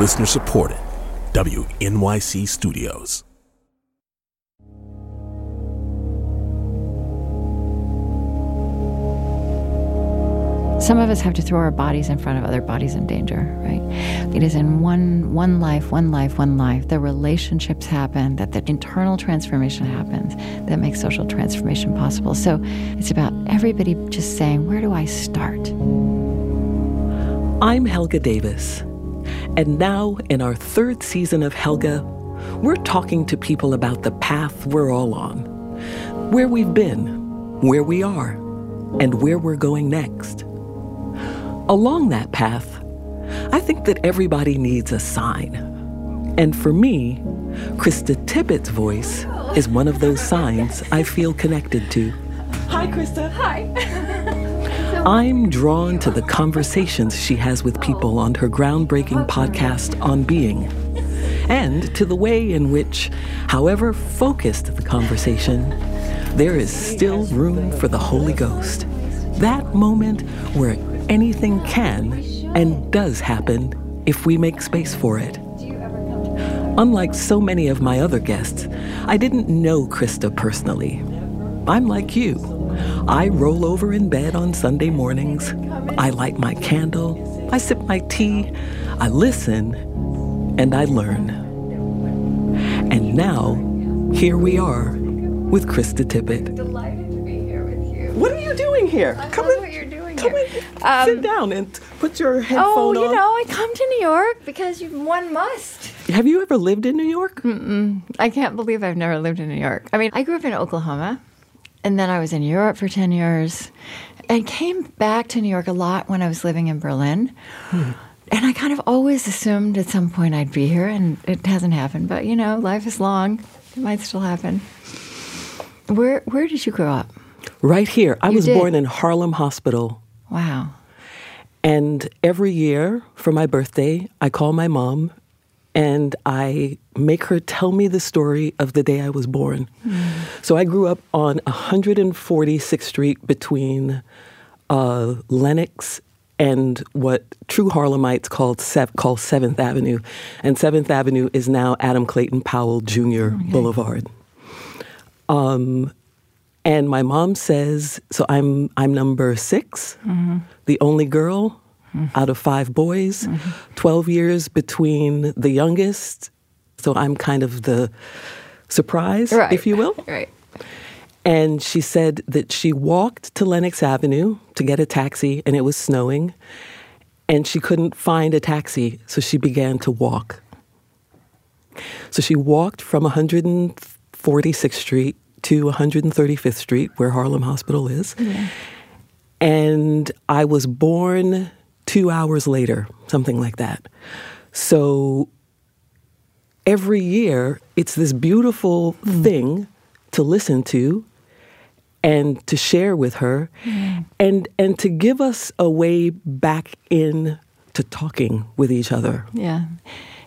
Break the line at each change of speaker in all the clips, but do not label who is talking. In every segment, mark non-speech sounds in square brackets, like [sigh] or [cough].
Listener supported. WNYC Studios.
Some of us have to throw our bodies in front of other bodies in danger, right? It is in one one life, one life, one life. The relationships happen, that the internal transformation happens that makes social transformation possible. So it's about everybody just saying, where do I start?
I'm Helga Davis. And now, in our third season of Helga, we're talking to people about the path we're all on, where we've been, where we are, and where we're going next. Along that path, I think that everybody needs a sign. And for me, Krista Tippett's voice is one of those signs I feel connected to. Hi, Krista.
Hi. [laughs]
I'm drawn to the conversations she has with people on her groundbreaking podcast On Being, and to the way in which, however focused the conversation, there is still room for the Holy Ghost. That moment where anything can and does happen if we make space for it. Unlike so many of my other guests, I didn't know Krista personally. I'm like you. I roll over in bed on Sunday mornings. I light my candle. I sip my tea. I listen. And I learn. And now, here we are with Krista Tippett.
Delighted to be here with you.
What are you doing here?
I
Come in.
what you're doing
Come
here.
in.
Um,
Sit down and put your headphone on.
Oh, you
on.
know, I come to New York because you, one must.
Have you ever lived in New York? Mm-mm.
I can't believe I've never lived in New York. I mean, I grew up in Oklahoma, and then I was in Europe for 10 years, and came back to New York a lot when I was living in Berlin. Hmm. And I kind of always assumed at some point I'd be here, and it hasn't happened. But you know, life is long; it might still happen. Where Where did you grow up?
Right here. I
You
was
did?
born in Harlem Hospital.
Wow.
And every year for my birthday, I call my mom and I make her tell me the story of the day I was born. So I grew up on 146th Street between uh, Lenox and what true Harlemites called Sev- call Seventh Avenue, and Seventh Avenue is now Adam Clayton Powell Jr. Boulevard. Um, and my mom says, so I'm I'm number 6 the only girl out of five boys, twelve years between the youngest. So I'm kind of the surprise,
Right.
if you will. [laughs]
Right.
And she said that she walked to Lenox Avenue to get a taxi, and it was snowing, and she couldn't find a taxi, so she began to walk. So she walked from 146th Street to 135th Street, where Harlem Hospital is. And I was born two hours later, something like that. So every year, it's this beautiful hmm. thing to listen to and to share with her hmm. and and to give us a way back in to talking with each other.
Yeah.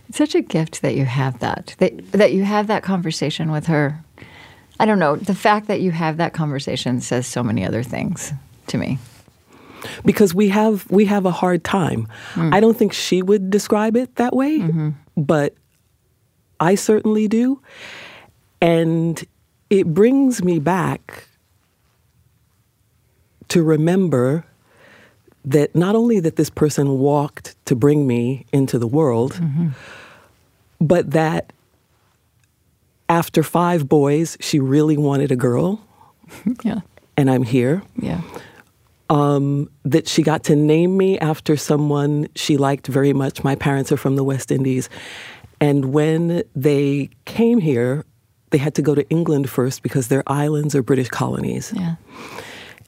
It's such a gift that you have that, that that you have that conversation with her. I don't know. The fact that you have that conversation says so many other things to me.
Because we have we have a hard time. Hmm. I don't think she would describe it that way, mm-hmm. but I certainly do. And it brings me back to remember that not only that this person walked to bring me into the world, mm-hmm. but that after five boys, she really wanted a girl, [laughs]
Yeah.
and I'm here
Yeah.
Um, that she got to name me after someone she liked very much. My parents are from the West Indies. And when they came here, they had to go to England first because their islands are British colonies.
Yeah.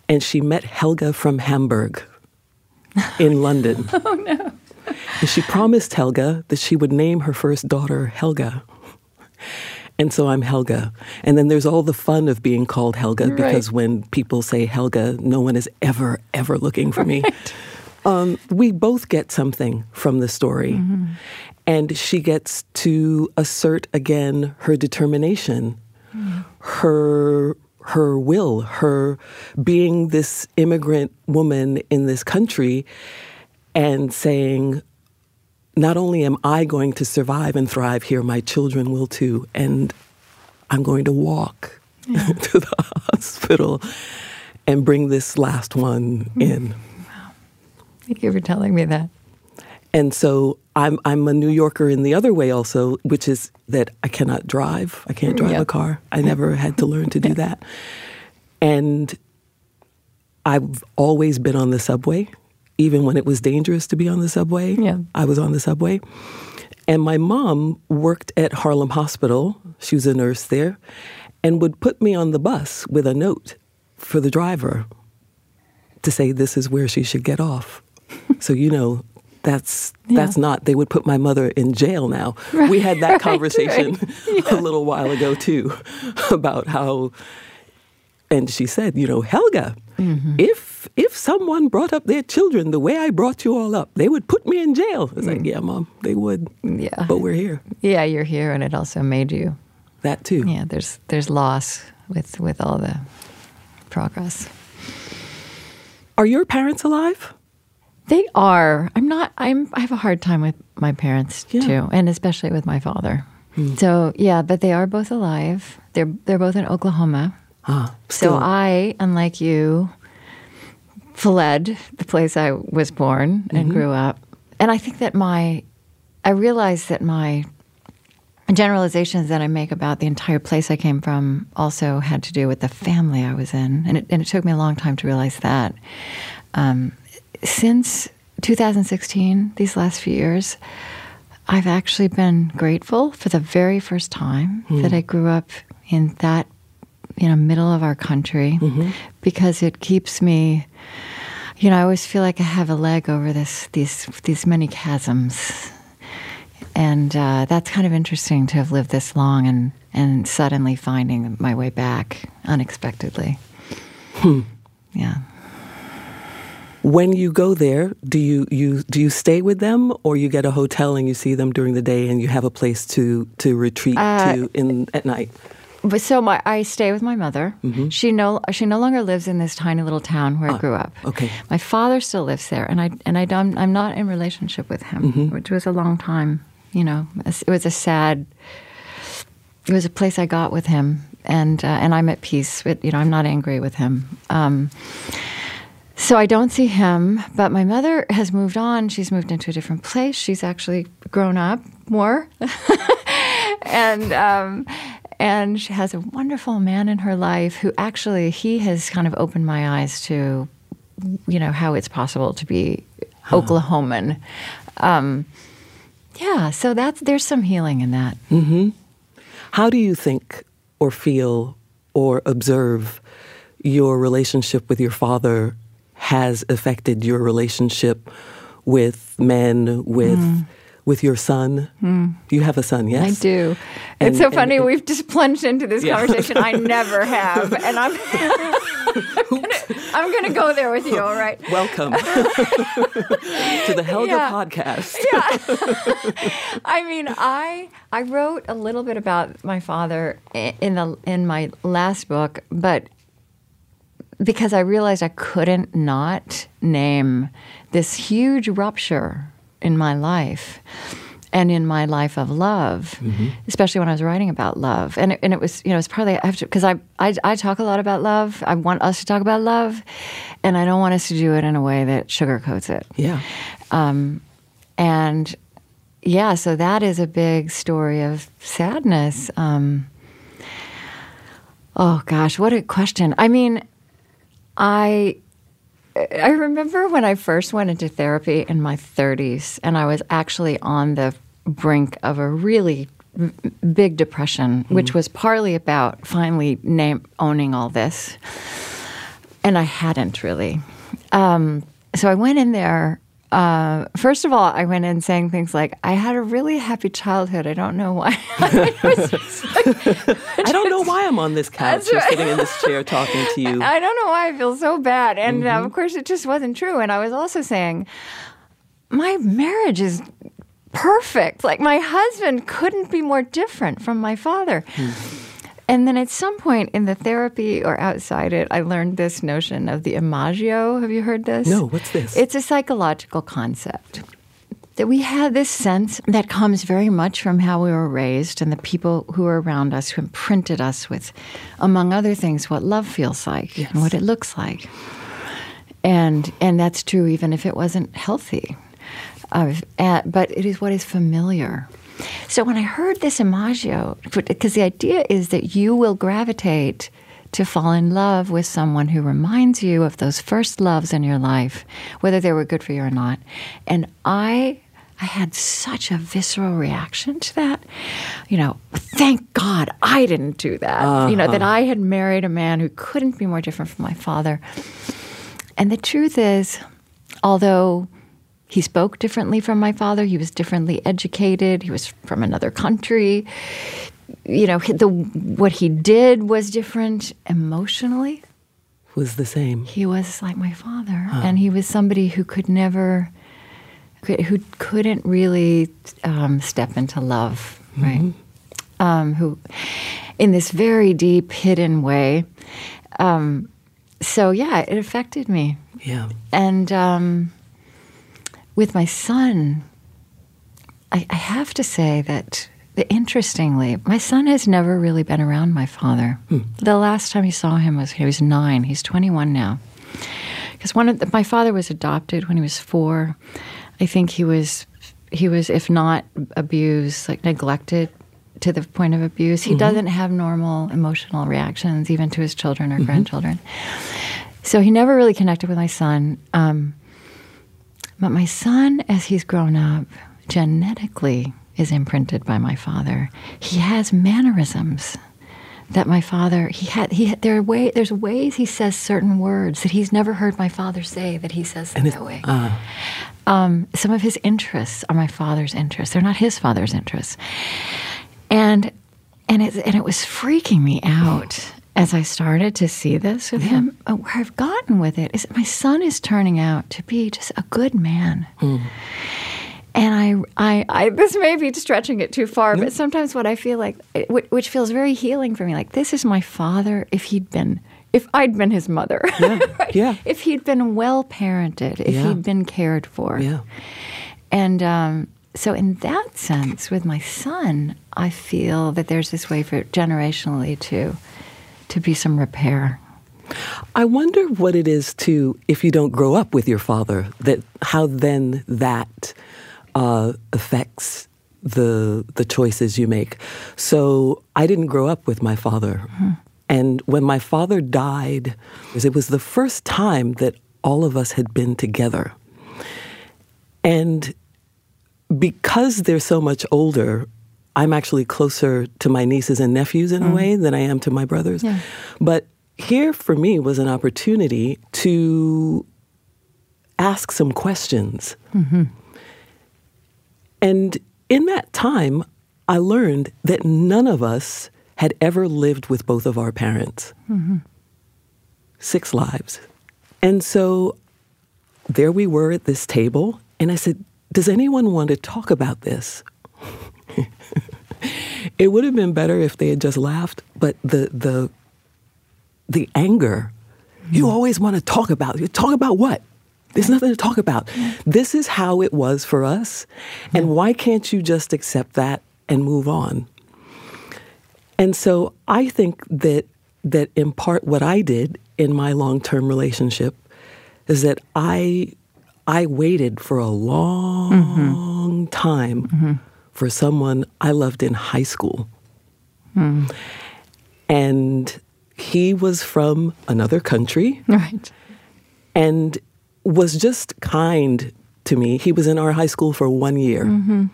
And she met Helga from Hamburg in [laughs] London. oh, no. And she promised Helga that she would name her first daughter Helga. And so I'm Helga. And then there's all the fun of being called Helga
Right.
because when people say Helga, no one is ever, ever looking for me. Um, we both get something from the story. And she gets to assert again her determination, her her will, her being this immigrant woman in this country and saying, not only am I going to survive and thrive here, my children will too. And I'm going to walk yeah. [laughs] to the hospital and bring this last one mm. in. Wow.
Thank you for telling me that.
And so I'm I'm a New Yorker in the other way also, which is that I cannot drive. I can't drive yep. a car. I never had to learn to do that. And I've always been on the subway, even when it was dangerous to be on the subway.
Yeah.
I was on the subway. And my mom worked at Harlem Hospital. She was a nurse there and would put me on the bus with a note for the driver to say this is where she should get off. so you know that's yeah. that's not they would put my mother in jail now. Right, we had that right, conversation right. [laughs] Yeah. a little while ago too [laughs] about how and she said, you know, Helga, mm-hmm. if if someone brought up their children the way I brought you all up, they would put me in jail. I was mm. like, yeah, mom, they would.
Yeah.
But we're here.
Yeah, you're here and it also made you.
That too.
Yeah, there's there's loss with with all the progress.
Are your parents alive?
They are. I'm not I'm I have a hard time with my parents yeah. too, and especially with my father. Hmm. So, yeah, but they are both alive. They're they're both in Oklahoma.
Ah,
so I, unlike you, fled the place I was born and mm-hmm. grew up. And I think that my, I realized that my generalizations that I make about the entire place I came from also had to do with the family I was in. And it, and it took me a long time to realize that. Um, since 2016, these last few years, I've actually been grateful for the very first time mm. that I grew up in that you know middle of our country mm-hmm. because it keeps me you know I always feel like I have a leg over this these these many chasms and uh, that's kind of interesting to have lived this long and and suddenly finding my way back unexpectedly
hmm.
yeah
when you go there, do you, you do you stay with them, or you get a hotel and you see them during the day, and you have a place to to retreat uh, to in at night?
But so my, I stay with my mother. Mm-hmm. She no she no longer lives in this tiny little town where ah, I grew up.
Okay.
My father still lives there, and I and I don't, I'm not in relationship with him, mm-hmm. which was a long time. You know, it was a sad. It was a place I got with him, and uh, and I'm at peace. With, you know, I'm not angry with him. Um, so I don't see him, but my mother has moved on. She's moved into a different place. She's actually grown up more, [laughs] and. Um, and she has a wonderful man in her life who actually he has kind of opened my eyes to you know how it's possible to be huh. oklahoman um, yeah so that's there's some healing in that
mm-hmm. how do you think or feel or observe your relationship with your father has affected your relationship with men with mm with your son. Mm. You have a son, yes?
I do. And, it's so funny. And, We've just plunged into this yeah. conversation. I never have, and I'm [laughs] I'm going to go there with you. All right.
Welcome to the Helga yeah. podcast.
yeah. [laughs] I mean, I I wrote a little bit about my father in the in my last book, but because I realized I couldn't not name this huge rupture in my life and in my life of love, mm-hmm. especially when I was writing about love. And it, and it was, you know, it's partly because I, I, I talk a lot about love. I want us to talk about love, and I don't want us to do it in a way that sugarcoats it.
Yeah. Um,
and yeah, so that is a big story of sadness. Um, oh gosh, what a question. I mean, I I remember when I first went into therapy in my 30s, and I was actually on the brink of a really big depression, mm-hmm. which was partly about finally name, owning all this. And I hadn't really. Um, so I went in there uh, first of all, I went in saying things like, I had a really happy childhood. I don't know why. [laughs]
I don't know why I'm on this couch or sitting in this chair talking to you.
I don't know why I feel so bad. And mm-hmm. uh, of course, it just wasn't true. And I was also saying, my marriage is perfect. Like, my husband couldn't be more different from my father. Mm-hmm. And then at some point in the therapy or outside it, I learned this notion of the imago. Have you heard this?
No, what's this?
It's a psychological concept. that we have this sense that comes very much from how we were raised and the people who are around us who imprinted us with, among other things, what love feels like and what it looks like. And and that's true even if it wasn't healthy. Uh, but it is what is familiar. So when I heard this imago, because the idea is that you will gravitate to fall in love with someone who reminds you of those first loves in your life, whether they were good for you or not. And I I had such a visceral reaction to that. You know, thank God I didn't do that. Uh-huh. You know, that I had married a man who couldn't be more different from my father. And the truth is, although he spoke differently from my father, he was differently educated, he was from another country. You know, the what he did was different emotionally.
Was the same.
He was like my father, huh. and he was somebody who could never who couldn't really um, step into love, right? Mm-hmm. Um, who, in this very deep, hidden way. Um, so yeah, it affected me.
Yeah.
And um, with my son, I, I, have to say that. Interestingly, my son has never really been around my father. Hmm. The last time he saw him was he was nine. He's 21 now. Because one of the, my father was adopted when he was four, I think he was he was if not abused, like neglected to the point of abuse. He mm-hmm. doesn't have normal emotional reactions even to his children or mm-hmm. grandchildren. So he never really connected with my son. Um, but my son, as he's grown up, genetically is imprinted by my father. He has mannerisms that my father he had he had, there are way there's ways he says certain words that he's never heard my father say that he says them that way. Uh, um, some of his interests are my father's interests. They're not his father's interests. And and it and it was freaking me out as I started to see this with yeah. him. Uh, where I've gotten with it is that my son is turning out to be just a good man. Mm. And I, I, I, this may be stretching it too far, but sometimes what I feel like, which feels very healing for me, like this is my father if he'd been if I'd been his mother.
Yeah. [laughs] right? yeah.
If he'd been well parented, if yeah. he'd been cared for.
Yeah.
And um, so, in that sense, with my son, I feel that there's this way for generationally to to be some repair.
I wonder what it is to if you don't grow up with your father that how then that uh, affects the the choices you make. So I didn't grow up with my father. Mm-hmm. And when my father died, it was the first time that all of us had been together. And because they're so much older, I'm actually closer to my nieces and nephews in mm. a way than I am to my brothers. Yeah. But here for me was an opportunity to ask some questions. Mm-hmm. And in that time, I learned that none of us had ever lived with both of our parents. Mm-hmm. Six lives. And so there we were at this table, and I said, Does anyone want to talk about this? [laughs] it would have been better if they had just laughed, but the the the anger, mm-hmm. you always want to talk about. You talk about what? There's nothing to talk about. This is how it was for us. And why can't you just accept that and move on? And so I think that that in part what I did in my long-term relationship is that I I waited for a long mm-hmm. time mm-hmm. For someone I loved in high school. Mm. And he was from another country.
Right.
And was just kind to me. He was in our high school for one year. Mm-hmm.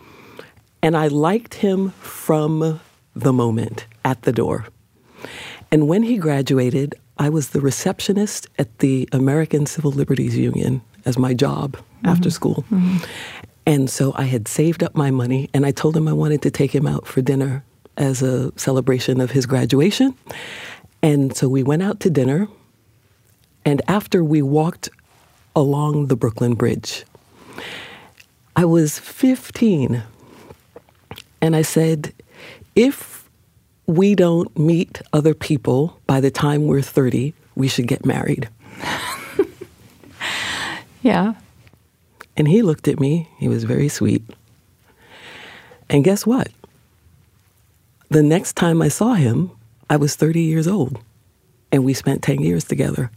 And I liked him from the moment at the door. And when he graduated, I was the receptionist at the American Civil Liberties Union as my job mm-hmm. after school. Mm-hmm. And so I had saved up my money and I told him I wanted to take him out for dinner as a celebration of his graduation. And so we went out to dinner. And after we walked along the Brooklyn Bridge, I was 15. And I said, if we don't meet other people by the time we're 30, we should get married. [laughs]
yeah.
And he looked at me. He was very sweet. And guess what? The next time I saw him, I was 30 years old. And we spent 10 years together.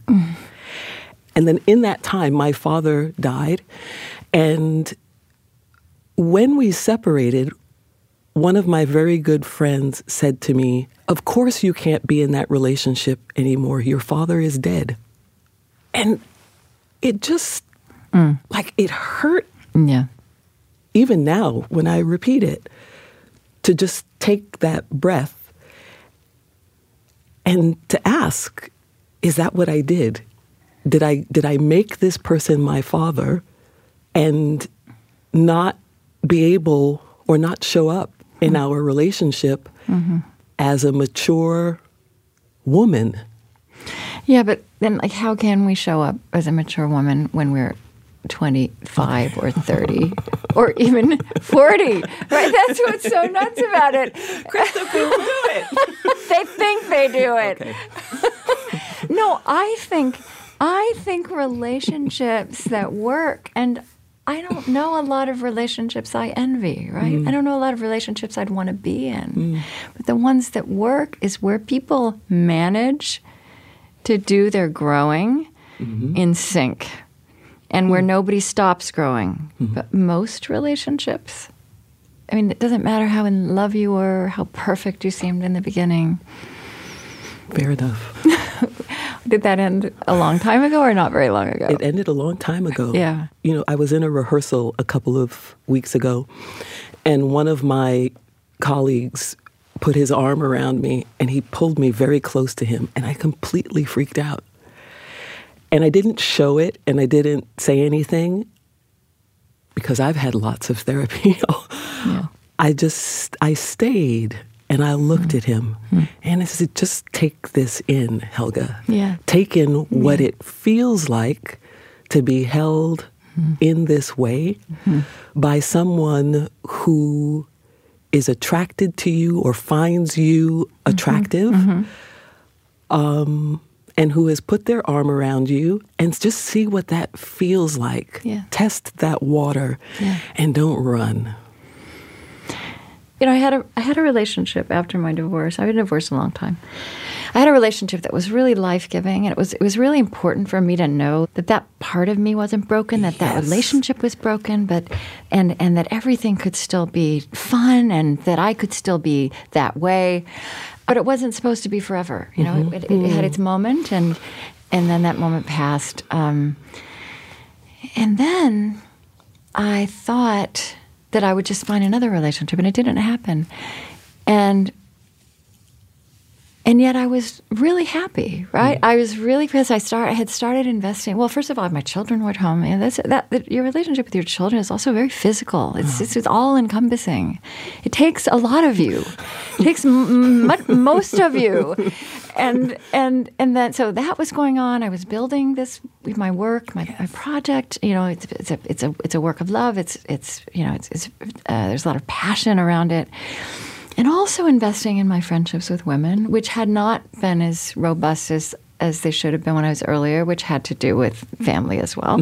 And then in that time, my father died. And when we separated, one of my very good friends said to me, Of course, you can't be in that relationship anymore. Your father is dead. And it just, Mm. like, it hurt
Yeah.
even now when I repeat it, to just take that breath and to ask, is that what I did? Did I did I make this person my father and not be able or not show up in mm. our relationship mm-hmm. as a mature woman?
Yeah, but then, like, how can we show up as a mature woman when we're 25 or 30 or even 40? Right? That's what's so nuts about it.
Krista, people do it. [laughs]
They think they do it. Okay. [laughs] No, I think I think relationships that work and I don't know a lot of relationships I envy, right? Mm. I don't know a lot of relationships I'd want to be in. Mm. But the ones that work is where people manage to do their growing mm-hmm. in sync and where hmm. nobody stops growing. Hmm. But most relationships, I mean, it doesn't matter how in love you were, how perfect you seemed in the beginning.
Fair enough. [laughs]
Did that end a long time ago or not very long ago?
It ended a long time ago.
Yeah.
You know, I was in a rehearsal a couple of weeks ago, and one of my colleagues put his arm around me and he pulled me very close to him, and I completely freaked out. And I didn't show it and I didn't say anything because I've had lots of therapy. [laughs] I just, I stayed and I looked
Mm.
at him and I said, just take this in, Helga.
Yeah.
Take in what it feels like to be held in this way by someone who is attracted to you or finds you attractive um, and who has put their arm around you and just see what that feels like.
Yeah.
Test that water
Yeah.
and don't run.
you know, I had a I had a relationship after my divorce. I've been divorced a long time. I had a relationship that was really life giving, and it was it was really important for me to know that that part of me wasn't broken, that that relationship was broken, but and and that everything could still be fun, and that I could still be that way, but it wasn't supposed to be forever. You know, it, it, it had its moment, and and then that moment passed, um, and then I thought that I would just find another relationship, and it didn't happen. And and yet I was really happy, right? I was really because I start I had started investing. Well, first of all, my children were at home, and that's that, that your relationship with your children is also very physical. It's it's, it's all encompassing. It takes a lot of you. It takes m- m- most of you, and and and then so that was going on. I was building this with my work, my, my project. You know, it's it's a it's a it's a work of love. It's it's you know it's, it's uh, there's a lot of passion around it and also investing in my friendships with women, which had not been as robust as as they should have been when I was earlier, which had to do with family as well,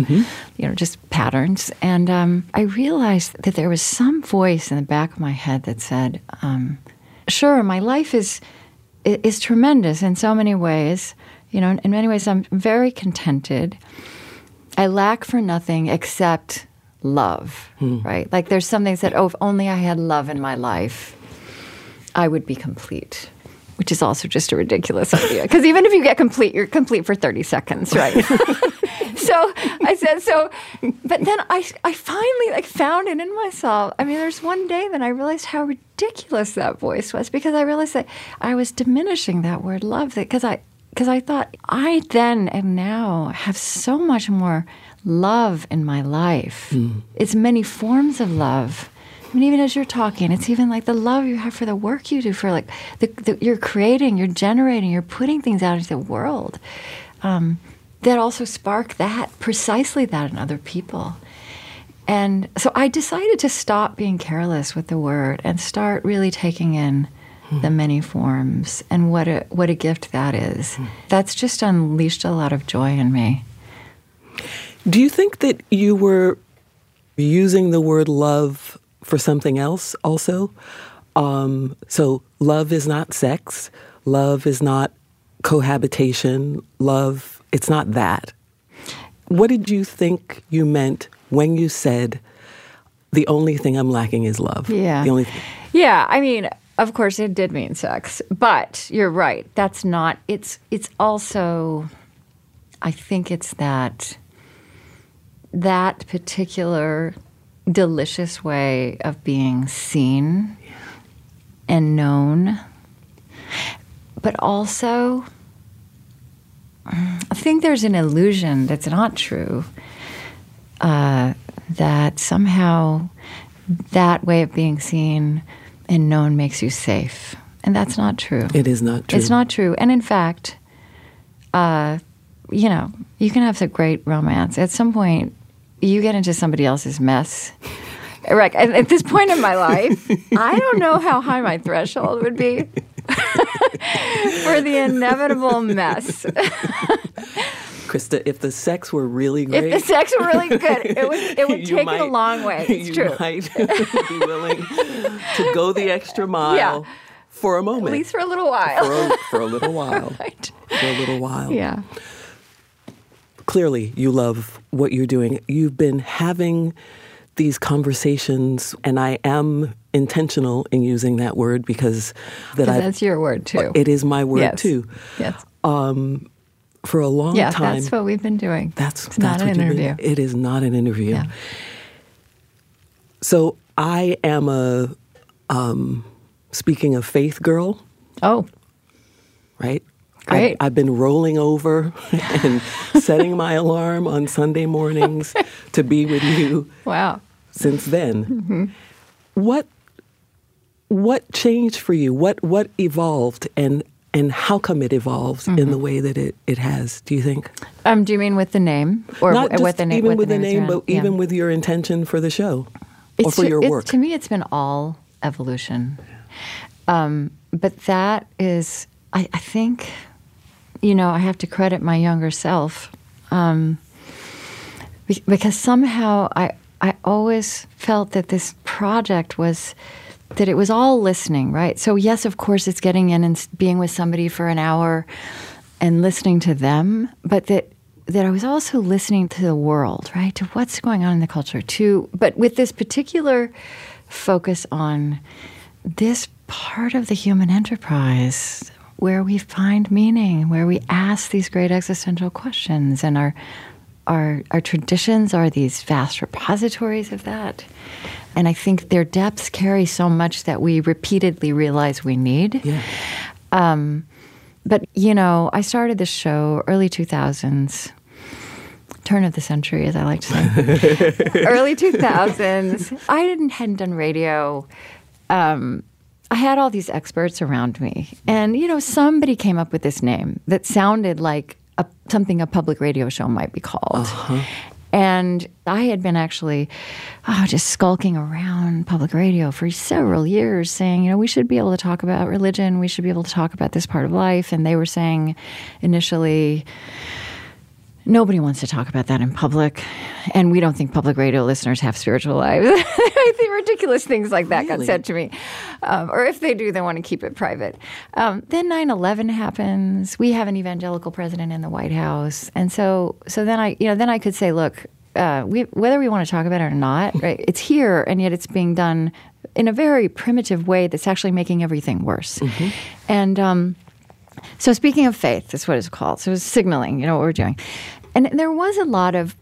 you know, just patterns. And um, I realized that there was some voice in the back of my head that said, um, "Sure, my life is is tremendous in so many ways. You know, in, many ways, I'm very contented. I lack for nothing except love, right? Like there's something that oh, if only I had love in my life, I would be complete. Which is also just a ridiculous idea. Because even if you get complete, you're complete for 30 seconds, right? [laughs] so I said, so, but then I, I finally like found it in myself. I mean, there's one day that I realized how ridiculous that voice was because I realized that I was diminishing that word love because I, because I thought I then and now have so much more love in my life. Hmm. It's many forms of love. I mean, even as you're talking, it's even like the love you have for the work you do, for like the, the, you're creating, you're generating, you're putting things out into the world. Um, that also spark that, precisely that in other people. And so I decided to stop being careless with the word and start really taking in the many forms and what a what a gift that is. That's just unleashed a lot of joy in me.
Do you think that you were using the word love for something else also. Um, so, love is not sex, love is not cohabitation, love, it's not that. What did you think you meant when you said, the only thing I'm lacking is love?
Yeah.
The only thing.
Yeah, I mean, of course it did mean sex, but you're right. That's not it's it's also I think it's that that particular delicious way of being seen and known. But also I think there's an illusion that's not true. Uh, that somehow that way of being seen and known makes you safe. And that's not true.
It is not true.
It's not true. And in fact, uh, you know, you can have a great romance. At some point, you get into somebody else's mess. Right. At, at this point in my life, [laughs] I don't know how high my threshold would be [laughs] for the inevitable mess. [laughs]
Krista, if the sex were really great,
If the sex were really good, it would it would take
might-
it a long way. It's
you
true.
might be willing to go the extra mile
Yeah.
for a moment.
At least for a little while.
for a, for a little while.
Right.
For a little while.
Yeah.
Clearly, you love what you're doing. You've been having these conversations, and I am intentional in using that word because that
That's your word too.
it is my word
yes.
too.
Yes.
Um, For a long
Yeah,
time, Yeah,
that's what we've been doing.
That's
it's
that's
not an
what you've been-
interview.
It is not an interview.
Yeah.
So I am a um, speaking of faith girl,
Oh,
right?
Great.
I've, I've been rolling over [laughs] and setting my alarm on Sunday mornings to be with you [laughs]
wow.
since then.
Mm-hmm.
What what changed for you? What what evolved and and how come it evolved in
Mm-hmm.
the way that it, it has, do you think?
Um, do you mean with the name, or
Not
w- with the name?
even with the
name
name, but
Yeah.
even with your intention for the show or for
ju-
your work.
To me, it's been all evolution. Um, but that is, I, I think, you know, I have to credit my younger self um, because somehow I, I always felt that this project was that it was all listening, right? So yes, of course, it's getting in and being with somebody for an hour and listening to them, but that that I was also listening to the world, right? To what's going on in the culture, to but with this particular focus on this part of the human enterprise where we find meaning, where we ask these great existential questions, and our our our traditions are these vast repositories of that. And I think their depths carry so much that we repeatedly realize we need.
yeah.
But you know, I started this show early 2000s, turn of the century, as I like to say, [laughs] early 2000s. I didn't hadn't done radio. Um, I had all these experts around me, and you know, somebody came up with this name that sounded like a, something a public radio show might be called. Uh-huh. And I had been actually oh, just skulking around public radio for several years saying, you know, we should be able to talk about religion. We should be able to talk about this part of life. And they were saying initially, nobody wants to talk about that in public. And we don't think public radio listeners have spiritual lives. [laughs] I think ridiculous things like that got said to me. Um, or if they do, they want to keep it private. Um, then 9 11 happens. We have an evangelical president in the White House. And so, so then I, you know, then I could say, look, uh, we, whether we want to talk about it or not, [laughs] right, it's here, and yet it's being done in a very primitive way that's actually making everything worse. And, um, so speaking of faith, that's what it's called. So it's signaling, you know, what we're doing. And there was a lot of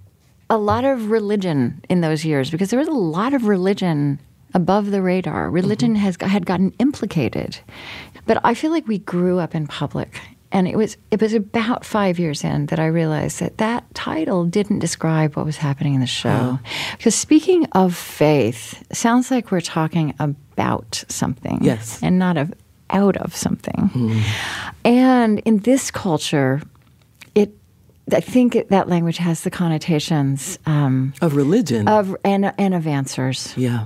a lot of religion in those years because there was a lot of religion above the radar. Religion mm-hmm. has had gotten implicated. But I feel like we grew up in public. And it was it was about five years in that I realized that that title didn't describe what was happening in the show. Because speaking of faith sounds like we're talking about something,
Yes.
and not of out of something. And in this culture, it I think that language has the connotations um,
Of religion.
of and and of answers.
yeah.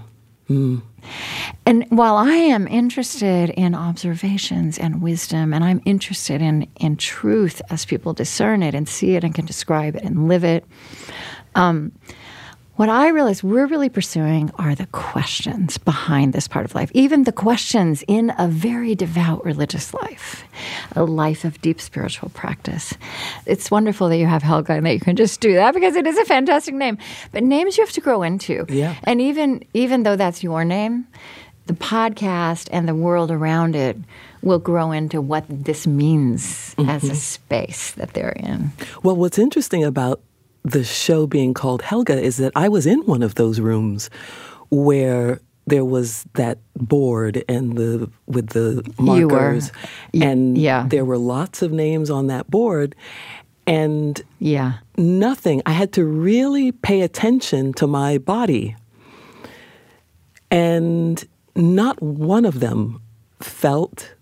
And while I am interested in observations and wisdom, and I'm interested in in truth as people discern it and see it and can describe it and live it, um, what I realize we're really pursuing are the questions behind this part of life, even the questions in a very devout religious life, a life of deep spiritual practice. It's wonderful that you have Helga and that you can just do that because it is a fantastic name. But names you have to grow into.
Yeah.
And even even though that's your name, the podcast and the world around it will grow into what this means as a mm-hmm. space that they're in.
Well, what's interesting about the show being called Helga is that I was in one of those rooms where there was that board and the with the
You were.
markers and
yeah.
there were lots of names on that board and
Yeah.
nothing I had to really pay attention to my body and not one of them felt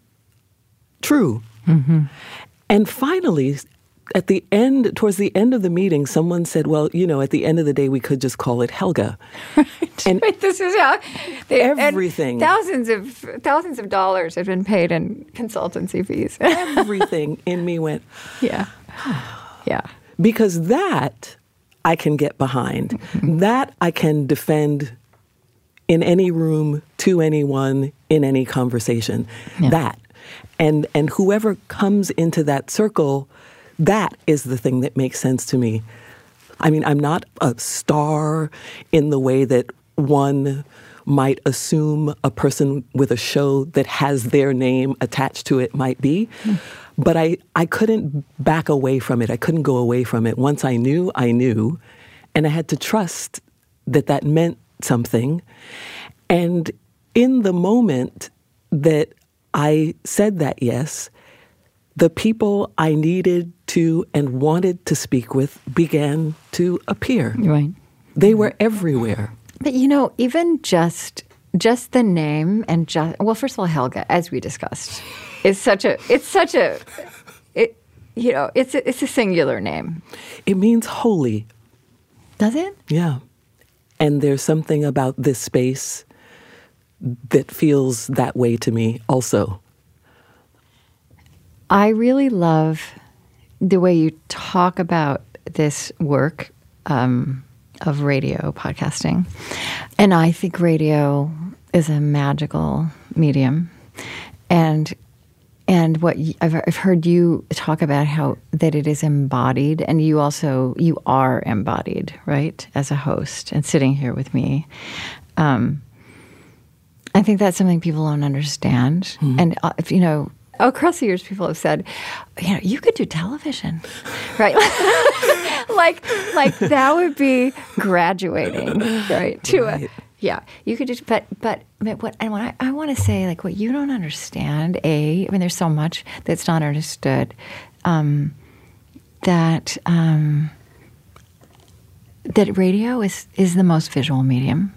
true. Mm-hmm. And finally, at the end, towards the end of the meeting, someone said, "Well, you know, at the end of the day, we could just call it Helga." [laughs] Right. And
Right, this is how they,
Everything.
thousands of thousands of dollars have been paid in consultancy fees. [laughs]
everything in me went
yeah, [sighs] yeah,
because that I can get behind. Mm-hmm. That I can defend in any room to anyone in any conversation.
Yeah.
That. And and whoever comes into that circle, that is the thing that makes sense to me. I mean, I'm not a star in the way that one might assume a person with a show that has their name attached to it might be. But I, I couldn't back away from it. I couldn't go away from it. Once I knew, I knew. And I had to trust that that meant something. And in the moment that I said that yes, the people I needed to and wanted to speak with began to appear.
right.
They were everywhere.
But you know, even just just the name and just well, first of all, Helga, as we discussed, is such a it's such a it you know it's a, it's a singular name,
It means holy.
does it?
Yeah. And there's something about this space that feels that way to me also.
I really love the way you talk about this work um, of radio podcasting. And I think radio is a magical medium. And and what I've, I've heard you talk about how that it is embodied, and you also you are embodied, right, as a host and sitting here with me. Um, I think that's something people don't understand. And uh, if you know, across the years, people have said, you know, you could do television, right? [laughs] like, like that would be graduating, right? To
Right.
a yeah, you could just, but but but what and what I, I want to say, like what you don't understand, a, I mean, there's so much that's not understood, um, that um, that radio is is the most visual medium,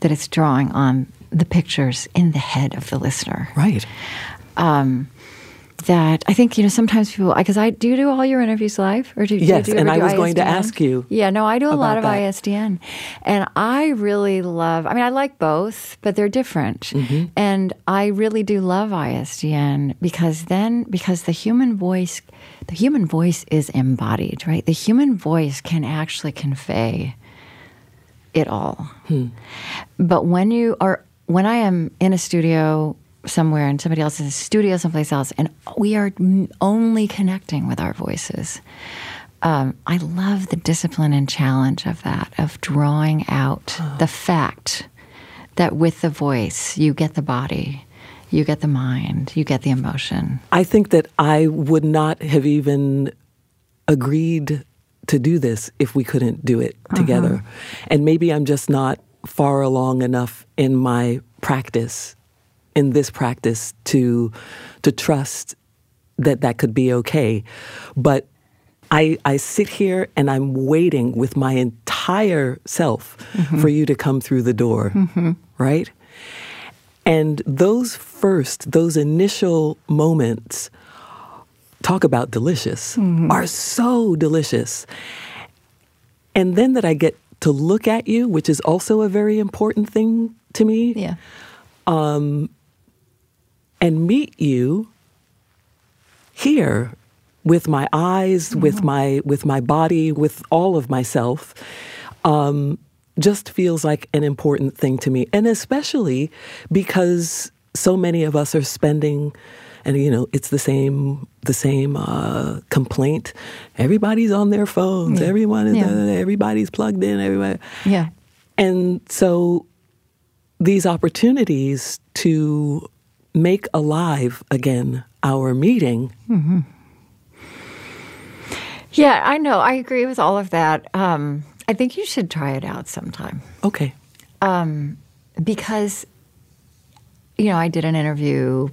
that it's drawing on the pictures in the head of the listener
Right.
Um, that I think you know sometimes people because I do you do all your interviews live or do, do
Yes,
you do
and I was going to ask you
Yeah, no, I do a lot of
that.
ISDN, and I really love. I mean, I like both, but they're different,
Mm-hmm.
and I really do love ISDN because then because the human voice, the human voice is embodied, right? The human voice can actually convey it all. But when you are, when I am in a studio somewhere and somebody else is in a studio someplace else, and we are only connecting with our voices, um, I love the discipline and challenge of that, of drawing out the fact that with the voice, you get the body, you get the mind, you get the emotion.
I think that I would not have even agreed to do this if we couldn't do it together. And maybe I'm just not far along enough in my practice, in this practice, to to trust that that could be okay. But I, I sit here and I'm waiting with my entire self mm-hmm. for you to come through the door, mm-hmm. right? And those first, those initial moments, talk about delicious, mm-hmm. are so delicious. And then that I get to look at you, which is also a very important thing to me,
Yeah.
Um, and meet you here with my eyes, with my with my body, with all of myself. Um, just feels like an important thing to me. And especially because so many of us are spending and you know it's the same the same uh, complaint everybody's on their phones
Yeah.
everyone is
Yeah.
uh, everybody's plugged in everybody
Yeah.
and so these opportunities to make alive again our meeting
Yeah, I know. I agree with all of that. Um, I think you should try it out sometime.
okay
Um, because, you know, I did an interview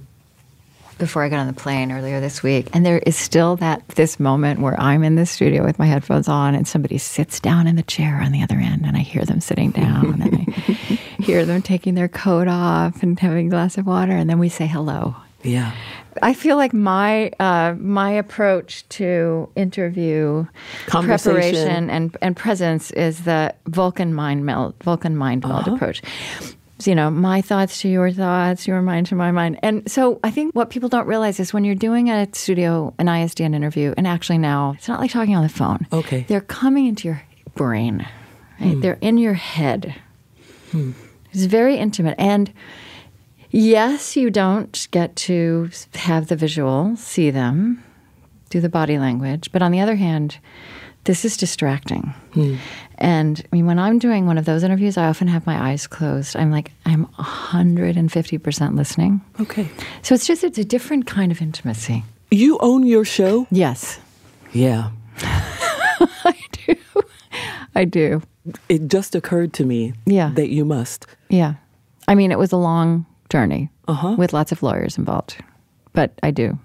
before I got on the plane earlier this week, and there is still that this moment where I'm in the studio with my headphones on, and somebody sits down in the chair on the other end, and I hear them sitting down, and I hear them taking their coat off and having a glass of water, and then we say hello.
yeah
I feel like my uh, my approach to interview preparation and and presence is the Vulcan mind meld Vulcan mind meld
Uh-huh.
approach. So, you know, my thoughts to your thoughts, your mind to my mind. And so I think what people don't realize is when you're doing a studio, an ISDN interview, and actually now it's not like talking on the phone.
Okay.
They're coming into your brain. Right? They're in your head. It's very intimate. And yes, you don't get to have the visual, see them, do the body language. But on the other hand, this is distracting. Hmm. And I mean, when I'm doing one of those interviews, I often have my eyes closed. I'm like, I'm 150% listening.
okay
So it's just, it's a different kind of intimacy.
you own your show
Yes,
yeah [laughs]
I do. I do.
It just occurred to me
Yeah.
that you must
Yeah. I mean, it was a long journey
Uh-huh.
with lots of lawyers involved, but I do.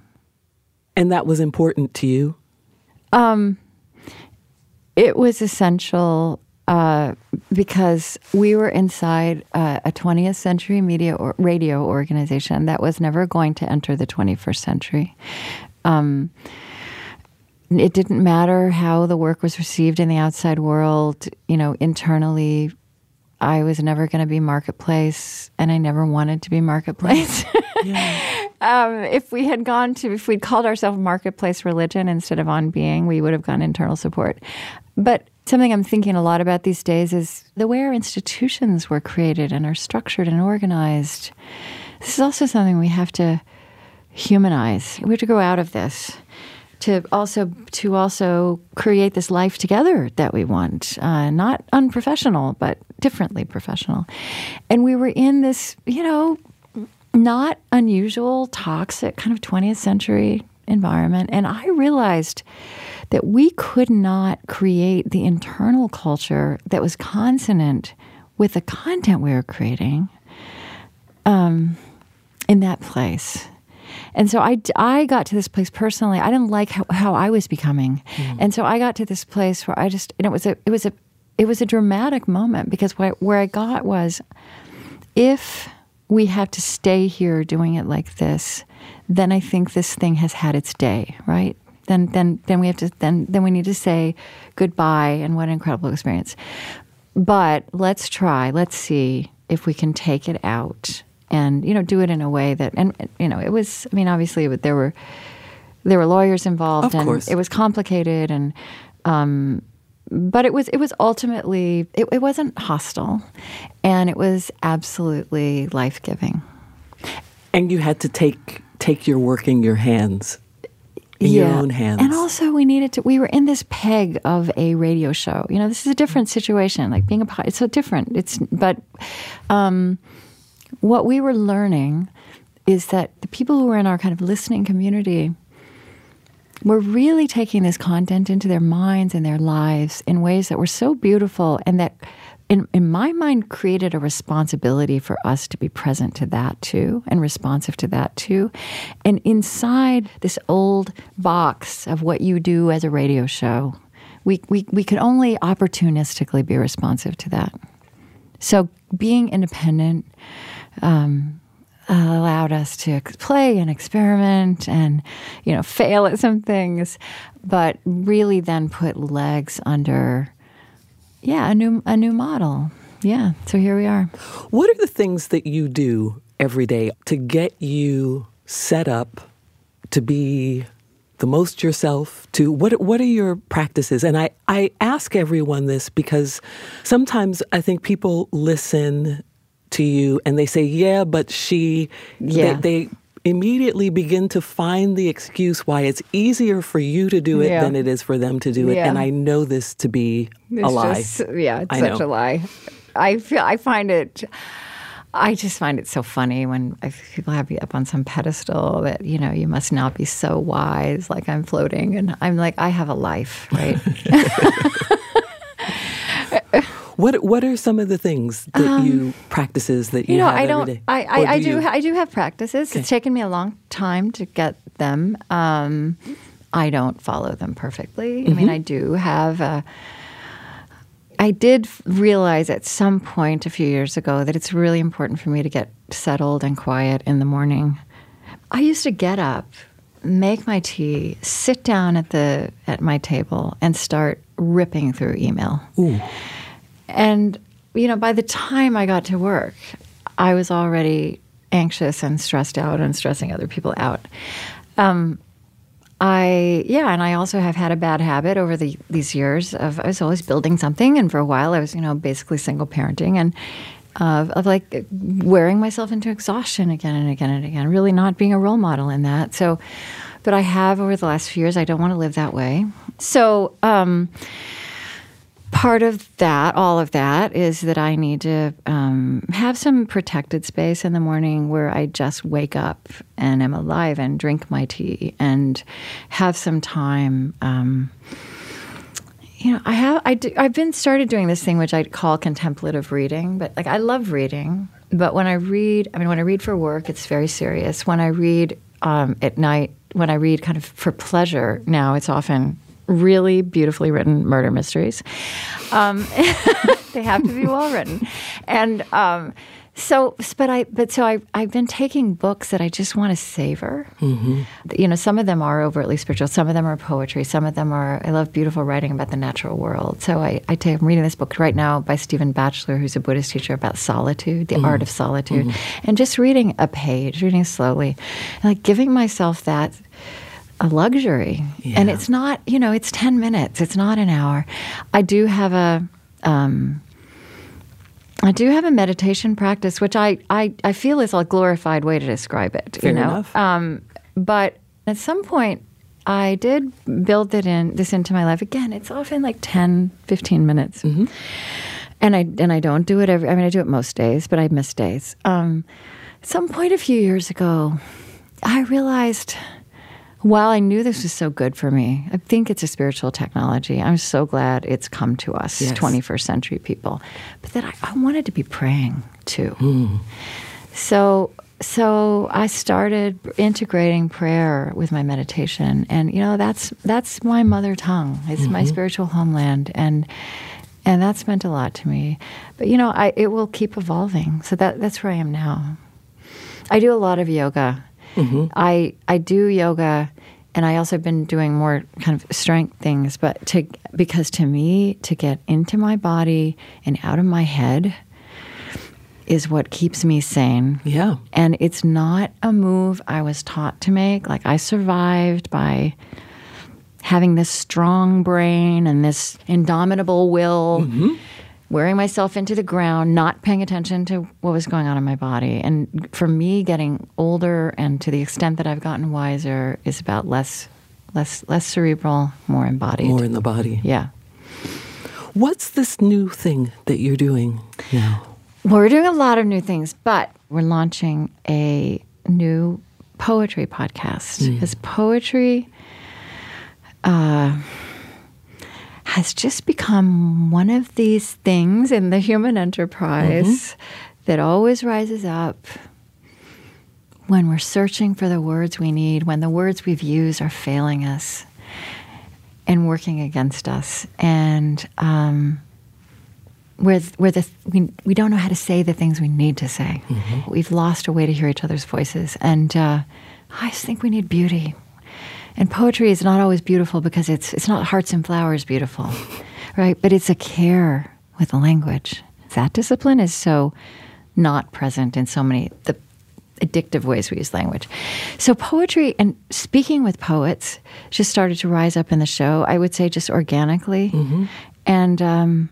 and that was important to you
It was essential uh, because we were inside uh, a 20th century media or radio organization that was never going to enter the 21st century. Um, it didn't matter how the work was received in the outside world. You know, internally, I was never going to be marketplace, and I never wanted to be marketplace. [laughs] um, if we had gone to, if we'd called ourselves marketplace religion instead of on being, we would have gone internal support. But something I'm thinking a lot about these days is the way our institutions were created and are structured and organized. This is also something we have to humanize. We have to grow out of this to also to also create this life together that we want, uh, not unprofessional, but differently professional. And we were in this, you know, not unusual, toxic kind of 20th century environment. And I realized that we could not create the internal culture that was consonant with the content we were creating um, in that place. And so I, I got to this place personally. I didn't like how, how I was becoming, hmm. and so I got to this place where I just and it was a it was a it was a dramatic moment because where, where I got was if we have to stay here doing it like this, then I think this thing has had its day, right? Then then then we have to then then we need to say goodbye and what an incredible experience. But let's try, let's see if we can take it out and you know do it in a way that and you know it was I mean obviously there were there were lawyers involved
Of
and
course.
it was complicated and um but it was it was ultimately it, it wasn't hostile and it was absolutely life-giving.
And you had to take take your work in your hands in your own hands.
And also we needed to we were in this peg of a radio show. You know this is a different situation. Like being a pod it's so different. It's but um what we were learning is that the people who were in our kind of listening community were really taking this content into their minds and their lives in ways that were so beautiful and that in, in my mind created a responsibility for us to be present to that too and responsive to that too. And inside this old box of what you do as a radio show we, we, we could only opportunistically be responsive to that. So being independent um, allowed us to play and experiment and you know fail at some things, but really then put legs under yeah a new a new model. Yeah, so here we are.
What are the things that you do every day to get you set up to be the most yourself to what what are your practices and i i ask everyone this because sometimes i think people listen to you and they say yeah but she
Yeah.
they, they immediately begin to find the excuse why it's easier for you to do it
Yeah.
than it is for them to do it
Yeah.
and i know this to be a lie
just- yeah, it's
I
such
know.
a lie. I feel I find it. I just find it so funny when people have you up on some pedestal that you know you must not be so wise, like I'm floating, and I'm like I have a life, right? [laughs] [laughs]
what what are some of the things that you practices that you,
Um, you know,
have
I
every
don't.
day?
I,
Or
I, I do.
you-
I do have practices. It's taken me a long time to get them. Um, I don't follow them perfectly. I mean, I do have. A, I did realize at some point a few years ago that it's really important for me to get settled and quiet in the morning. I used to get up, make my tea, sit down at the at my table, and start ripping through email. And, you know, by the time I got to work, I was already anxious and stressed out and stressing other people out. Um, I, yeah, and I also have had a bad habit over the, these years of I was always building something. And for a while, I was, you know, basically single parenting and uh, of like wearing myself into exhaustion again and again and again, really not being a role model in that. So, but I have over the last few years, I don't want to live that way. So, um, part of that, all of that, is that I need to um, have some protected space in the morning where I just wake up and am alive and drink my tea and have some time. Um, you know, I have I do, I've been started doing this thing which I call contemplative reading, but like I love reading, but when I read, I mean, when I read for work, it's very serious. When I read um, at night, when I read kind of for pleasure, now it's often really beautifully written murder mysteries. Um, [laughs] they have to be well written, and um, so, but I, but so I, I've been taking books that I just want to savor. You know, some of them are overtly spiritual, some of them are poetry, some of them are. I love beautiful writing about the natural world. So I, I take, I'm reading this book right now by Stephen Batchelor, who's a Buddhist teacher about solitude, the art of solitude, and just reading a page, reading slowly, and like giving myself that a luxury. And it's not, you know, it's 10 minutes, it's not an hour. I do have a, um, I do have a meditation practice, which I, I, I feel is a glorified way to describe it.
Fair
you know?
enough.
Um, but at some point, I did build it in this into my life. Again, it's often like 10, 15 minutes.
Mm-hmm.
And I and I don't do it every I mean I do it most days, but I miss days. Um, some point a few years ago, I realized while I knew this was so good for me, I think it's a spiritual technology. I'm so glad it's come to us,
Yes.
21st century people. But that I, I wanted to be praying too.
Hmm.
So so I started integrating prayer with my meditation, and you know that's that's my mother tongue. It's my spiritual homeland, and and that's meant a lot to me. But you know, I it will keep evolving. So that that's where I am now. I do a lot of yoga. Mm-hmm. I I do yoga, and I also have been doing more kind of strength things. But to because to me to get into my body and out of my head is what keeps me sane.
Yeah.
And it's not a move I was taught to make. Like I survived by having this strong brain and this indomitable will, mm-hmm. Wearing myself into the ground, not paying attention to what was going on in my body. And for me, getting older and to the extent that I've gotten wiser is about less, less, less cerebral, more embodied.
More in the body.
yeah.
What's this new thing that you're doing now?
Well, we're doing a lot of new things, but we're launching a new poetry podcast because poetry uh, has just become one of these things in the human enterprise that always rises up when we're searching for the words we need, when the words we've used are failing us and working against us. And, um, where where the we, we don't know how to say the things we need to say. We've lost a way to hear each other's voices, and uh, I just think we need beauty. And poetry is not always beautiful because it's it's not hearts and flowers beautiful, [laughs] right? But it's a care with the language. That discipline is so not present in so many the addictive ways we use language. So poetry and speaking with poets just started to rise up in the show. I would say just organically, and. Um,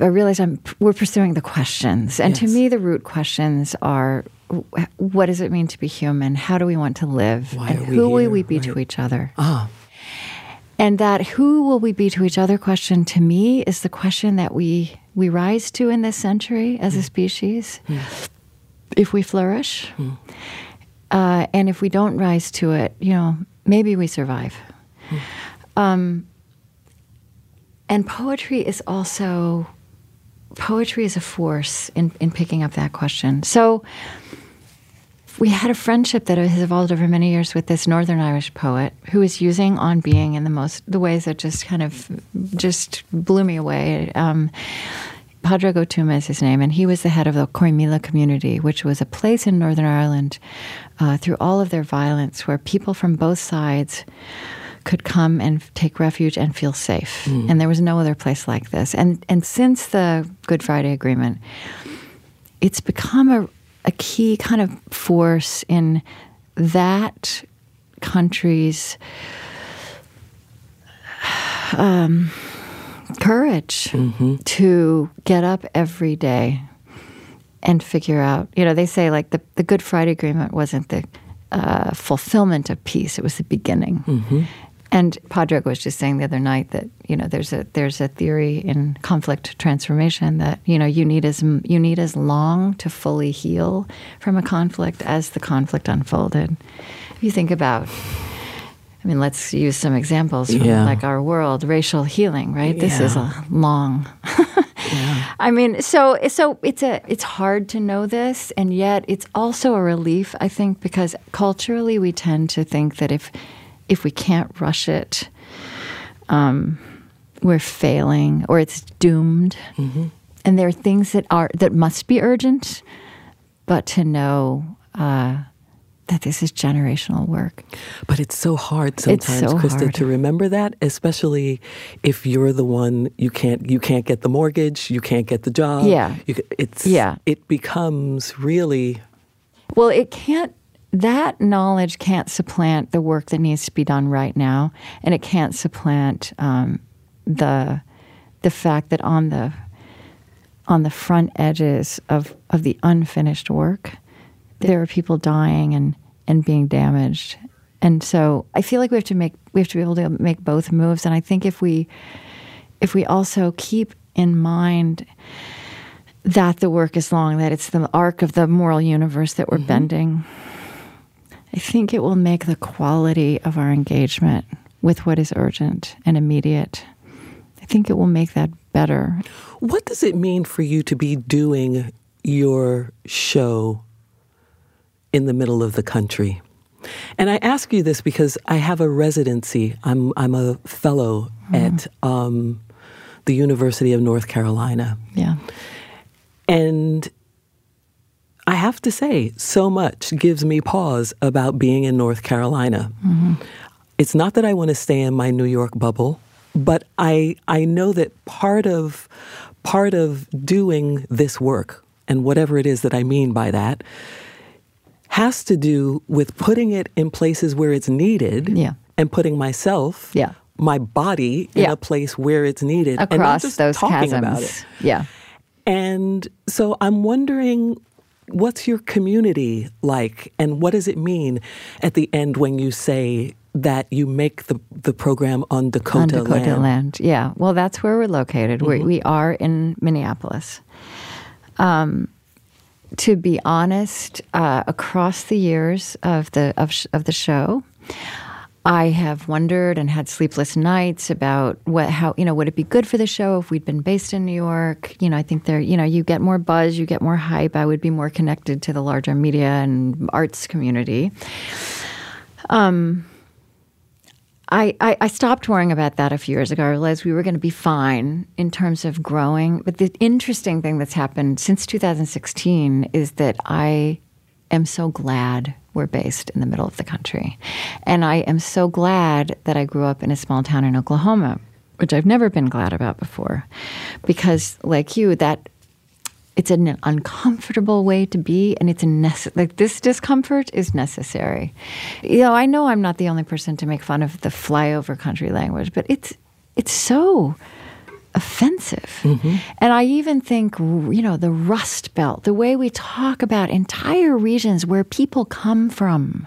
I realize I'm, we're pursuing the questions. And to me, the root questions are what does it mean to be human? How do we want to live?
Why
and
are we
who will we be to each other?
Ah,
And that who will we be to each other question to me is the question that we, we rise to in this century as a species. If we flourish, uh, and if we don't rise to it, you know, maybe we survive. Um, and poetry is also poetry is a force in, in picking up that question. So we had a friendship that has evolved over many years with this Northern Irish poet who is using on being in the most the ways that just kind of just blew me away. Um, Padraig Ó Tuama is his name, and he was the head of the Corrymeela community, which was a place in Northern Ireland uh, through all of their violence where people from both sides could come and take refuge and feel safe. And there was no other place like this. And and since the Good Friday Agreement, it's become a, a key kind of force in that country's um, courage to get up every day and figure out. You know, they say like the, the Good Friday Agreement wasn't the uh, fulfillment of peace; it was the beginning. And Padraig was just saying the other night that you know there's a there's a theory in conflict transformation that you know you need as you need as long to fully heal from a conflict as the conflict unfolded. If you think about, I mean, let's use some examples from
Yeah.
like our world, racial healing, right? This is a long. [laughs] I mean, so so it's a it's hard to know this, and yet it's also a relief, I think, because culturally we tend to think that if if we can't rush it, um, we're failing or it's doomed. And there are things that are that must be urgent, but to know uh, that this is generational work.
But it's so hard sometimes,
so
Krista,
hard.
to remember that, especially if you're the one you can't you can't get the mortgage, you can't get the job.
Yeah.
you, it's
Yeah.
It becomes really
Well, it can't. That knowledge can't supplant the work that needs to be done right now, and it can't supplant um, the the fact that on the on the front edges of of the unfinished work, there are people dying and and being damaged, and so I feel like we have to make we have to be able to make both moves, and I think if we if we also keep in mind that the work is long, that it's the arc of the moral universe that we're bending, I think it will make the quality of our engagement with what is urgent and immediate. I think it will make that better.
What does it mean for you to be doing your show in the middle of the country? And I ask you this because I have a residency. I'm I'm a fellow at um, the University of North Carolina,
Yeah.
and I have to say, so much gives me pause about being in North Carolina. Mm-hmm. It's not that I want to stay in my New York bubble, but I I know that part of part of doing this work and whatever it is that I mean by that has to do with putting it in places where it's needed
Yeah.
and putting myself
Yeah.
my body in
Yeah.
a place where it's needed and not
Across
just
those
talking
chasms.
about it.
Yeah.
And so I'm wondering what's your community like and what does it mean at the end when you say that you make the, the program on Dakota,
on Dakota
land? Mm-hmm.
land. Yeah. Well, that's where we're located. We, we are in Minneapolis. Um, to be honest, uh, across the years of the of, sh- of the show, I have wondered and had sleepless nights about what how you know would it be good for the show if we'd been based in New York? You know, I think there you know you get more buzz, you get more hype. I would be more connected to the larger media and arts community. Um, I, I, I stopped worrying about that a few years ago. I realized we were going to be fine in terms of growing. But the interesting thing that's happened since 2016 is that I am so glad we're based in the middle of the country. And I am so glad that I grew up in a small town in Oklahoma, which I've never been glad about before. Because, like you, that it's an uncomfortable way to be and it's a nece- like this discomfort is necessary you know i know i'm not the only person to make fun of the flyover country language but it's it's so offensive mm-hmm. and i even think you know the rust belt the way we talk about entire regions where people come from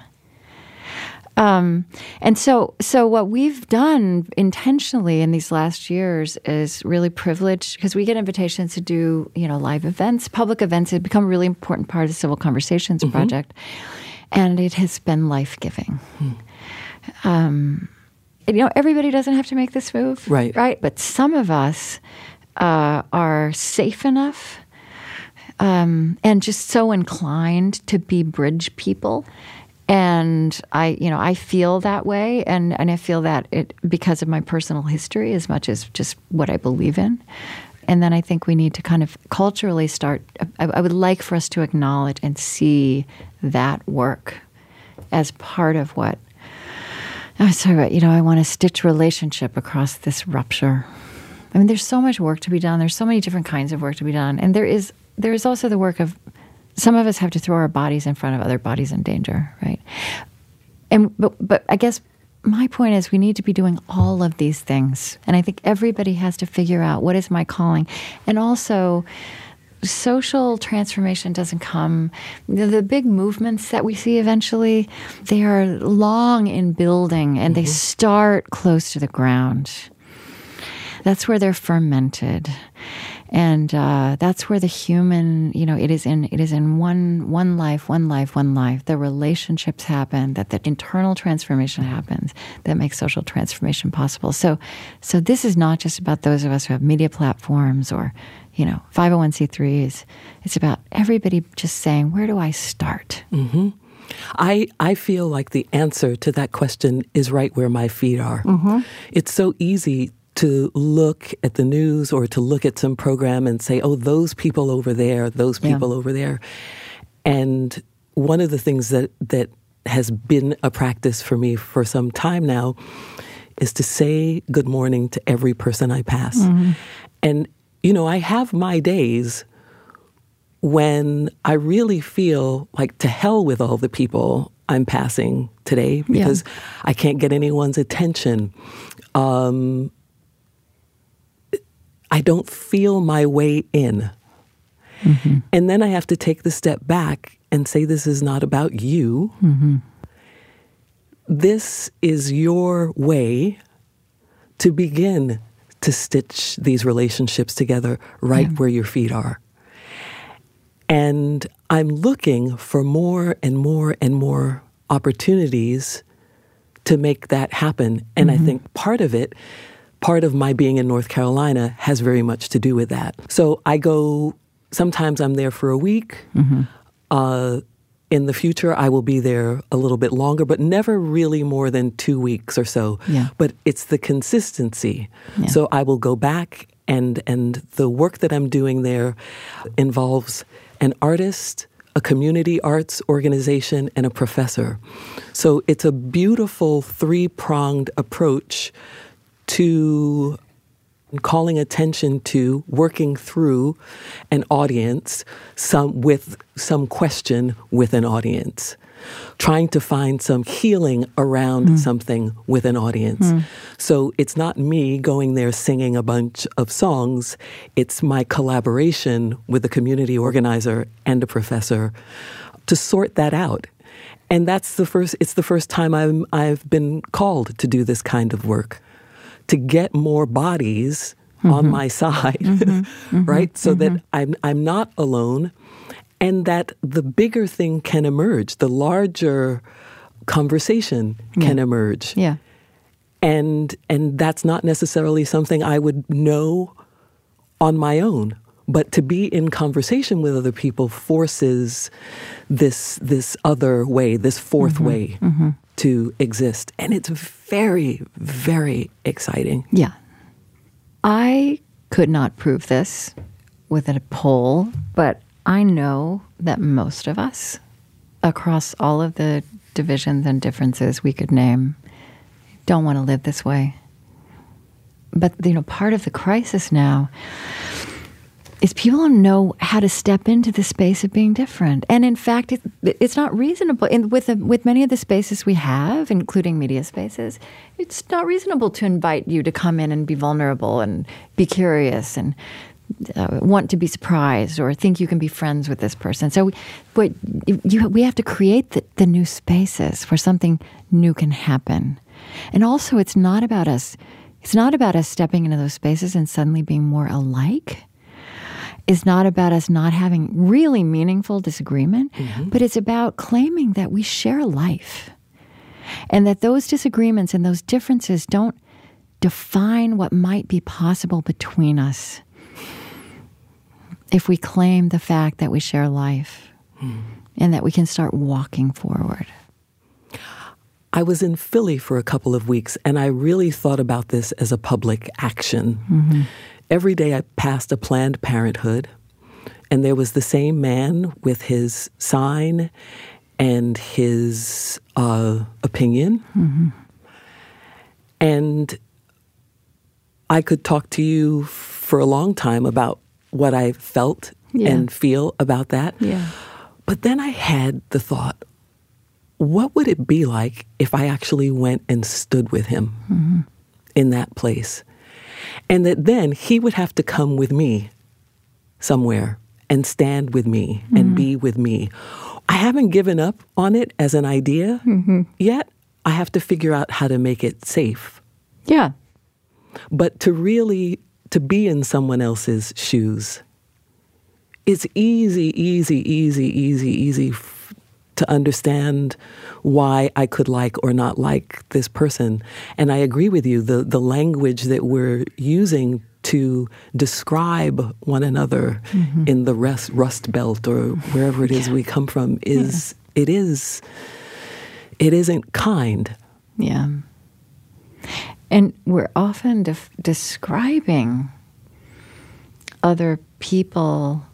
um, and so, so what we've done intentionally in these last years is really privileged because we get invitations to do, you know, live events, public events. It become a really important part of the Civil Conversations mm-hmm. Project, and it has been life giving. Hmm. Um, you know, everybody doesn't have to make this move,
right?
Right, but some of us uh, are safe enough. Um, and just so inclined to be bridge people and I, you know, I feel that way, and, and I feel that it because of my personal history as much as just what I believe in. And then I think we need to kind of culturally start. I, I would like for us to acknowledge and see that work as part of what. Oh, I was talking about, you know, I want to stitch relationship across this rupture. I mean, there's so much work to be done. There's so many different kinds of work to be done, and there is there is also the work of some of us have to throw our bodies in front of other bodies in danger, right? And but but I guess my point is we need to be doing all of these things. And I think everybody has to figure out what is my calling. And also social transformation doesn't come. The, the, big movements that we see eventually they are long in building and mm-hmm. they start close to the ground. That's where they're fermented. And uh, that's where the human you know it is in it is in one one life one life one life. The relationships happen that the internal transformation happens that makes social transformation possible. So so this is not just about those of us who have media platforms or you know 501c3s it's about everybody just saying where do i start
mm-hmm. I, I feel like the answer to that question is right where my feet are. Mm-hmm. It's so easy to look at the news or to look at some program and say, oh, those people over there, those people yeah. over there. And one of the things that, that has been a practice for me for some time now is to say good morning to every person I pass. Mm-hmm. And, you know, I have my days when I really feel like to hell with all the people I'm passing today because yeah. I can't get anyone's attention. Um, I don't feel my way in. Mm-hmm. And then I have to take the step back and say, This is not about you. Mm-hmm. This is your way to begin to stitch these relationships together right yeah. where your feet are. And I'm looking for more and more and more opportunities to make that happen. And mm-hmm. I think part of it part of my being in North Carolina has very much to do with that. So I go, sometimes I'm there for a week. Mm-hmm. Uh, in the future, I will be there a little bit longer, but never really more than two weeks or so.
Yeah.
But it's the consistency. Yeah. So I will go back, and and the work that I'm doing there involves an artist, a community arts organization, and a professor. So it's a beautiful three pronged approach to calling attention to working through an audience some with some question with an audience. Trying to find some healing around mm. something with an audience. Mm. so it's not me going there singing a bunch of songs. It's my collaboration with a community organizer and a professor to sort that out. And that's the first it's the first time I'm, I've been called to do this kind of work to get more bodies mm-hmm. on my side, mm-hmm. [laughs] mm-hmm. right? So that mm-hmm. I'm I'm not alone, and that the bigger thing can emerge, the larger conversation can
yeah.
emerge.
Yeah.
And and that's not necessarily something I would know on my own but to be in conversation with other people forces this this other way this 4th mm-hmm. way mm-hmm to exist. And it's very, very exciting.
Yeah. I could not prove this with a poll, but I know that most of us, across all of the divisions and differences we could name, don't want to live this way. But, you know, part of the crisis now is people don't know how to step into the space of being different. And in fact, it, it's not reasonable. In, with, with many of the spaces we have, including media spaces, it's not reasonable to invite you to come in and be vulnerable and be curious and uh, want to be surprised or think you can be friends with this person. So, you, we have to create the, the new spaces where something new can happen. And also, it's not about us. It's not about us stepping into those spaces and suddenly being more alike is not about us not having really meaningful disagreement, mm-hmm. but it's about claiming that we share life and that those disagreements and those differences don't define what might be possible between us if we claim the fact that we share life mm. and that we can start walking forward.
I was in Philly for a couple of weeks and I really thought about this as a public action. Mm-hmm every day I passed a Planned Parenthood, and there was the same man with his sign and his uh, opinion. Mm-hmm. And I could talk to you for a long time about what I felt yeah. and feel about that.
Yeah.
But then I had the thought, what would it be like if I actually went and stood with him mm-hmm. in that place? And that then he would have to come with me somewhere and stand with me mm-hmm. and be with me. I haven't given up on it as an idea mm-hmm. yet. I have to figure out how to make it safe.
Yeah.
But to really to be in someone else's shoes, it's easy, easy, easy, easy, easy to understand why I could like or not like this person. And I agree with you, the, the language that we're using to describe one another mm-hmm. in the rest, Rust Belt or wherever it is yeah. we come from is yeah. it is it isn't kind.
Yeah. And we're often def- describing other people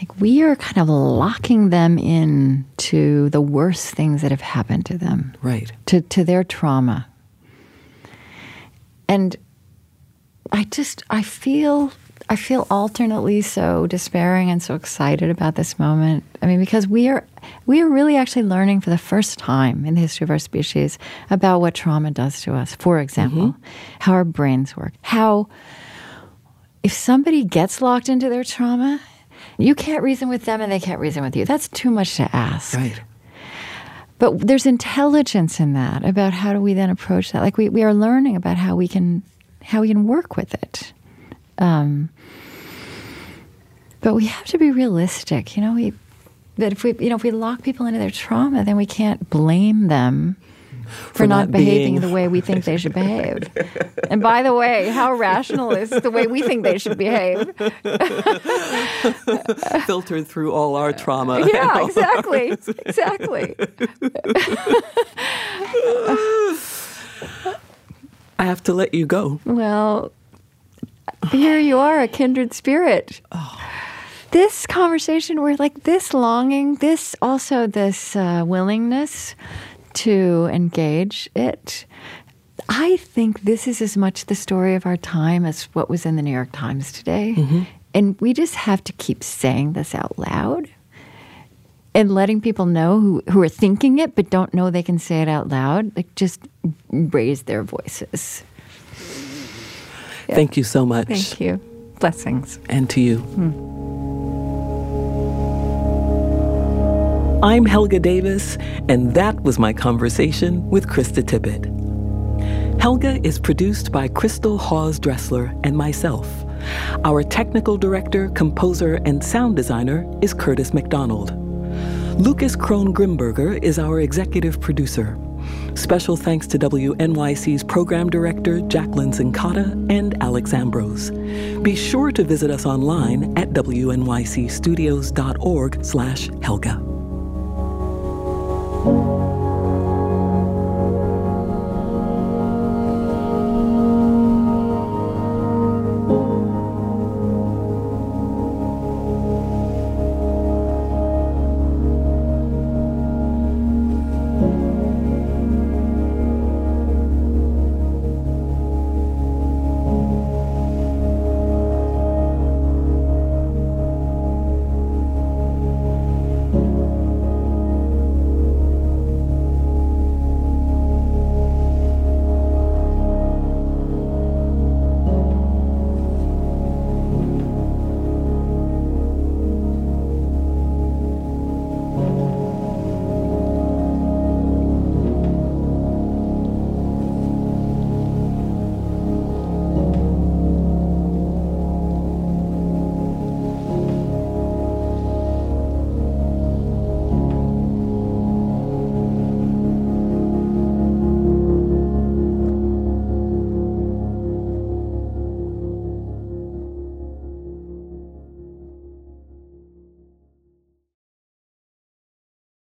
like we are kind of locking them in to the worst things that have happened to them.
Right.
To to their trauma. And I just I feel I feel alternately so despairing and so excited about this moment. I mean, because we are we are really actually learning for the first time in the history of our species about what trauma does to us. For example, mm-hmm. how our brains work. How if somebody gets locked into their trauma, you can't reason with them and they can't reason with you. That's too much to ask.
Right.
But there's intelligence in that about how do we then approach that. Like we, we are learning about how we can how we can work with it. Um, but we have to be realistic. You know, we that if we you know if we lock people into their trauma, then we can't blame them for, for not, not, behaving being... the way we think they should [laughs] behave. and by the way, how rational is the way we think they should behave? [laughs]
Filtered through all our trauma.
Yeah, [laughs] exactly. Exactly.
I have to let you go.
Well, here you are, a kindred spirit. Oh this conversation we're like this longing this also this uh, willingness to engage it. I think this is as much the story of our time as what was in the New York Times today. Mm-hmm. And we just have to keep saying this out loud and letting people know who, who are thinking it but don't know they can say it out loud. Like just raise their voices.
Yeah. Thank you so much.
Thank you. Blessings.
And to you. Mm. I'm Helga Davis, and that was my conversation with Krista Tippett. Helga is produced by Crystal Hawes Dressler and myself. Our technical director, composer, and sound designer is Curtis McDonald. Lucas Krohn Grimberger is our executive producer. Special thanks to WNYC's program director, Jacqueline Zincata, and Alex Ambrose. Be sure to visit us online at wnycstudios.org slash Helga.